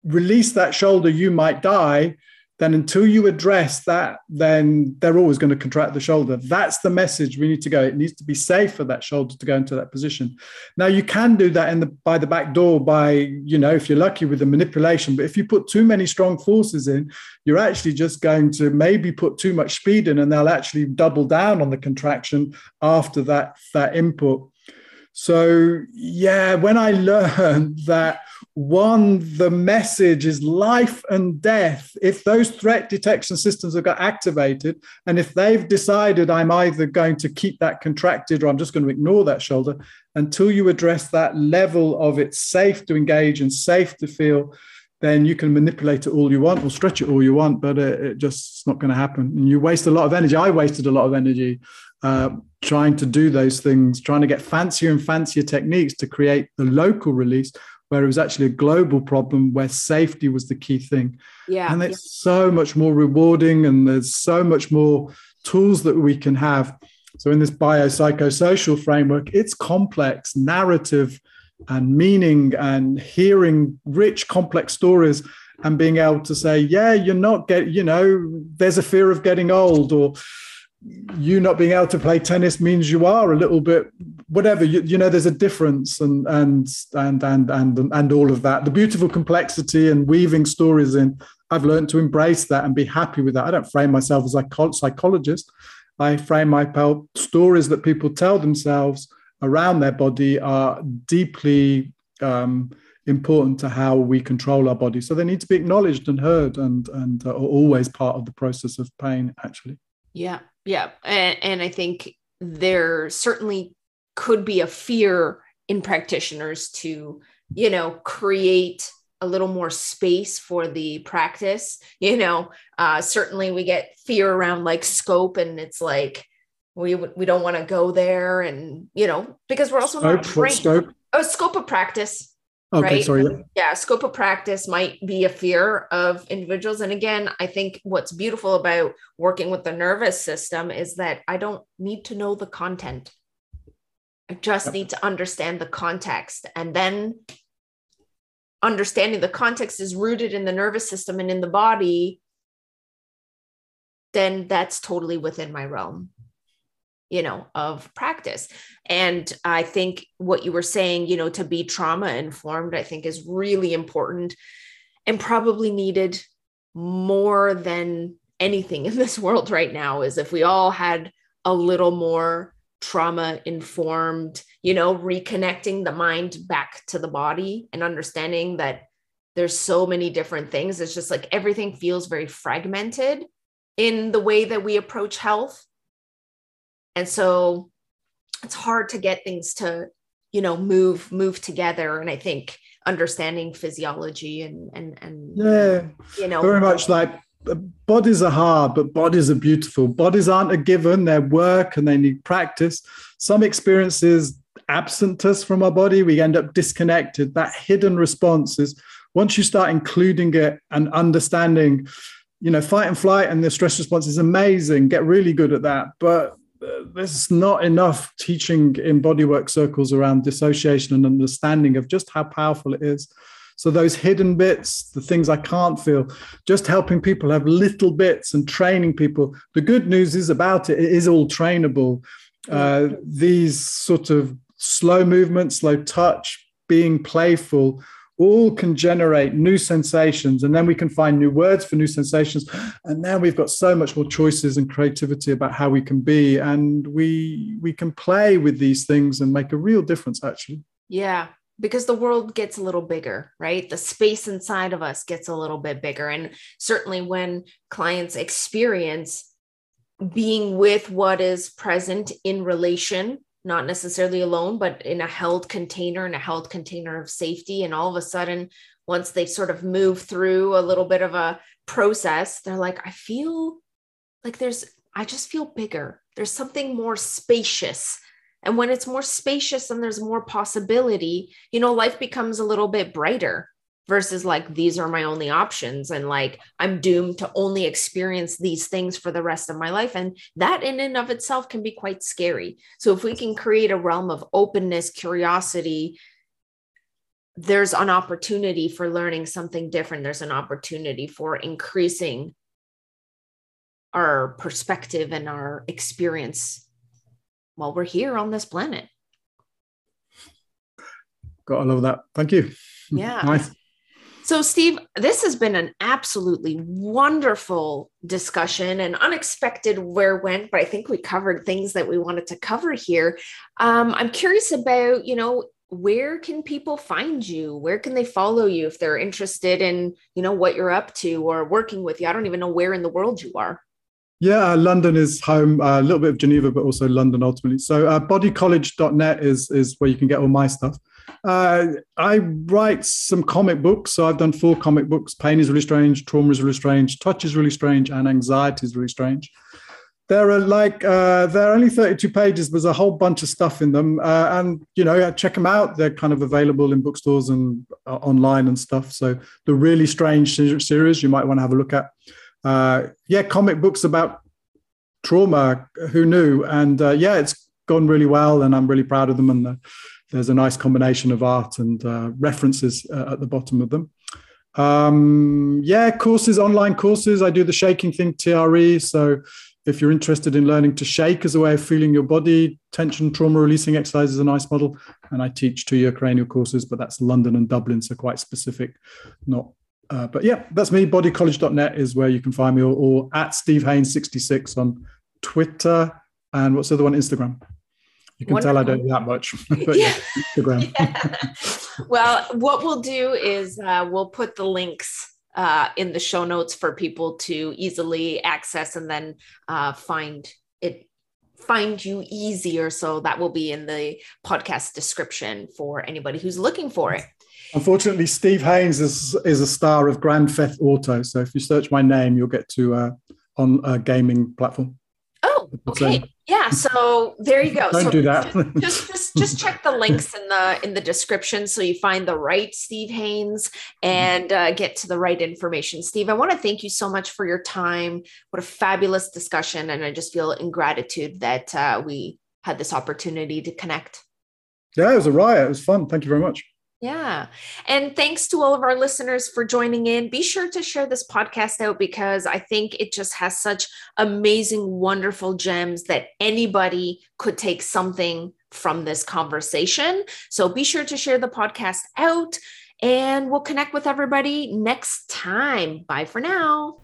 release that shoulder, you might die. Then until you address that, then they're always going to contract the shoulder. That's the message we need to go. It needs to be safe for that shoulder to go into that position. Now you can do that in the by the back door by, you know, if you're lucky with the manipulation. But if you put too many strong forces in, you're actually just going to maybe put too much speed in, and they'll actually double down on the contraction after that that input. So yeah, when I learned that one, the message is life and death. If those threat detection systems have got activated, and if they've decided I'm either going to keep that contracted or I'm just going to ignore that shoulder, until you address that level of it's safe to engage and safe to feel, then you can manipulate it all you want or stretch it all you want, but it, it just it's not going to happen. And you waste a lot of energy. I wasted a lot of energy uh, trying to do those things, trying to get fancier and fancier techniques to create the local release where it was actually a global problem where safety was the key thing. Yeah. And it's yeah. so much more rewarding and there's so much more tools that we can have. So in this biopsychosocial framework, it's complex narrative and meaning and hearing rich, complex stories and being able to say, yeah, you're not get, you know, there's a fear of getting old or you not being able to play tennis means you are a little bit whatever you, you know there's a difference and and and and and and all of that. The beautiful complexity and weaving stories in i've learned to embrace that and be happy with that. I don't frame myself as a psychologist. I frame my stories that people tell themselves around their body are deeply um, important to how we control our body. So they need to be acknowledged and heard and and uh, are always part of the process of pain actually. Yeah yeah and, and i think there certainly could be a fear in practitioners to you know create a little more space for the practice you know uh, certainly we get fear around like scope and it's like we we don't want to go there and you know because we're also scope, not trained. Scope? Oh, scope of practice Okay, right? sorry. Yeah. scope of practice might be a fear of individuals. And again, I think what's beautiful about working with the nervous system is that I don't need to know the content. I just yep. need to understand the context. And then understanding the context is rooted in the nervous system and in the body, then that's totally within my realm you know of practice. And i think what you were saying you know to be trauma informed i think is really important and probably needed more than anything in this world right now is if we all had a little more trauma informed you know reconnecting the mind back to the body and understanding that there's so many different things. It's just like everything feels very fragmented in the way that we approach health and so it's hard to get things to you know move move together. And i think understanding physiology and and and yeah. you know very much like uh, bodies are hard but bodies are beautiful. Bodies aren't a given. They're work and they need practice. Some experiences absent us from our body we end up disconnected. That hidden response is once you start including it and understanding you know fight and flight and the stress response is amazing. Get really good at that. But there's not enough teaching in bodywork circles around dissociation and understanding of just how powerful it is. So those hidden bits, the things I can't feel, just helping people have little bits and training people. The good news is about it; it is all trainable. Uh, these sort of slow movements, slow touch, being playful, all can generate new sensations. And then we can find new words for new sensations. And now we've got so much more choices and creativity about how we can be. And we we can play with these things and make a real difference, actually. Yeah. Because the world gets a little bigger, right? The space inside of us gets a little bit bigger. And certainly when clients experience being with what is present in relation not necessarily alone, but in a held container, in a held container of safety. And all of a sudden, once they sort of move through a little bit of a process, they're like, I feel like there's, I just feel bigger. There's something more spacious. And when it's more spacious and there's more possibility, you know, life becomes a little bit brighter versus like these are my only options and like i'm doomed to only experience these things for the rest of my life. And that in and of itself can be quite scary. So if we can create a realm of openness curiosity there's an opportunity for learning something different. There's an opportunity for increasing our perspective and our experience while we're here on this planet. Got all of that. Thank you. Yeah. Nice so, Steve, this has been an absolutely wonderful discussion and unexpected where went, but I think we covered things that we wanted to cover here. Um, I'm curious about, you know, where can people find you? Where can they follow you if they're interested in, you know, what you're up to or working with you? I don't even know where in the world you are. Yeah, uh, London is home, uh, a little bit of Geneva, but also London ultimately. So uh, bodycollege.net is, is where you can get all my stuff. Uh, I write some comic books. So I've done four comic books. Pain is really strange, trauma is really strange, touch is really strange, and anxiety is really strange. There are like uh, there are only 32 pages. There's a whole bunch of stuff in them, uh, and you know, check them out. They're kind of available in bookstores and uh, online and stuff. So the really strange series you might want to have a look at. Uh, yeah, comic books about trauma. Who knew? And uh, yeah, it's gone really well, and I'm really proud of them. And there's a nice combination of art and uh, references uh, at the bottom of them. Um, yeah, courses, online courses. I do the shaking thing, TRE. So if you're interested in learning to shake as a way of feeling your body, tension, trauma releasing exercise is a nice model. And I teach two year cranial courses, but that's London and Dublin, so quite specific. Not, uh, but yeah, that's me. Bodycollege.net is where you can find me, or, or at Steve Haines 66 on Twitter. And what's the other one? Instagram. You can Wonderful. tell I don't do that much. but yeah. Instagram. Yeah. well, what we'll do is uh, we'll put the links uh, in the show notes for people to easily access and then uh, find it find you easier so that will be in the podcast description for anybody who's looking for it unfortunately steve haines is, is a star of grand theft auto so if you search my name you'll get to uh, on a gaming platform okay yeah so there you go. Don't so do that. just just just check the links in the in the description so you find the right steve haines and uh, get to the right information. Steve i want to thank you so much for your time. What a fabulous discussion and i just feel in gratitude that uh, we had this opportunity to connect. Yeah it was a riot. It was fun. Thank you very much yeah. And thanks to all of our listeners for joining in. Be sure to share this podcast out because I think it just has such amazing, wonderful gems that anybody could take something from this conversation. So be sure to share the podcast out and we'll connect with everybody next time. Bye for now.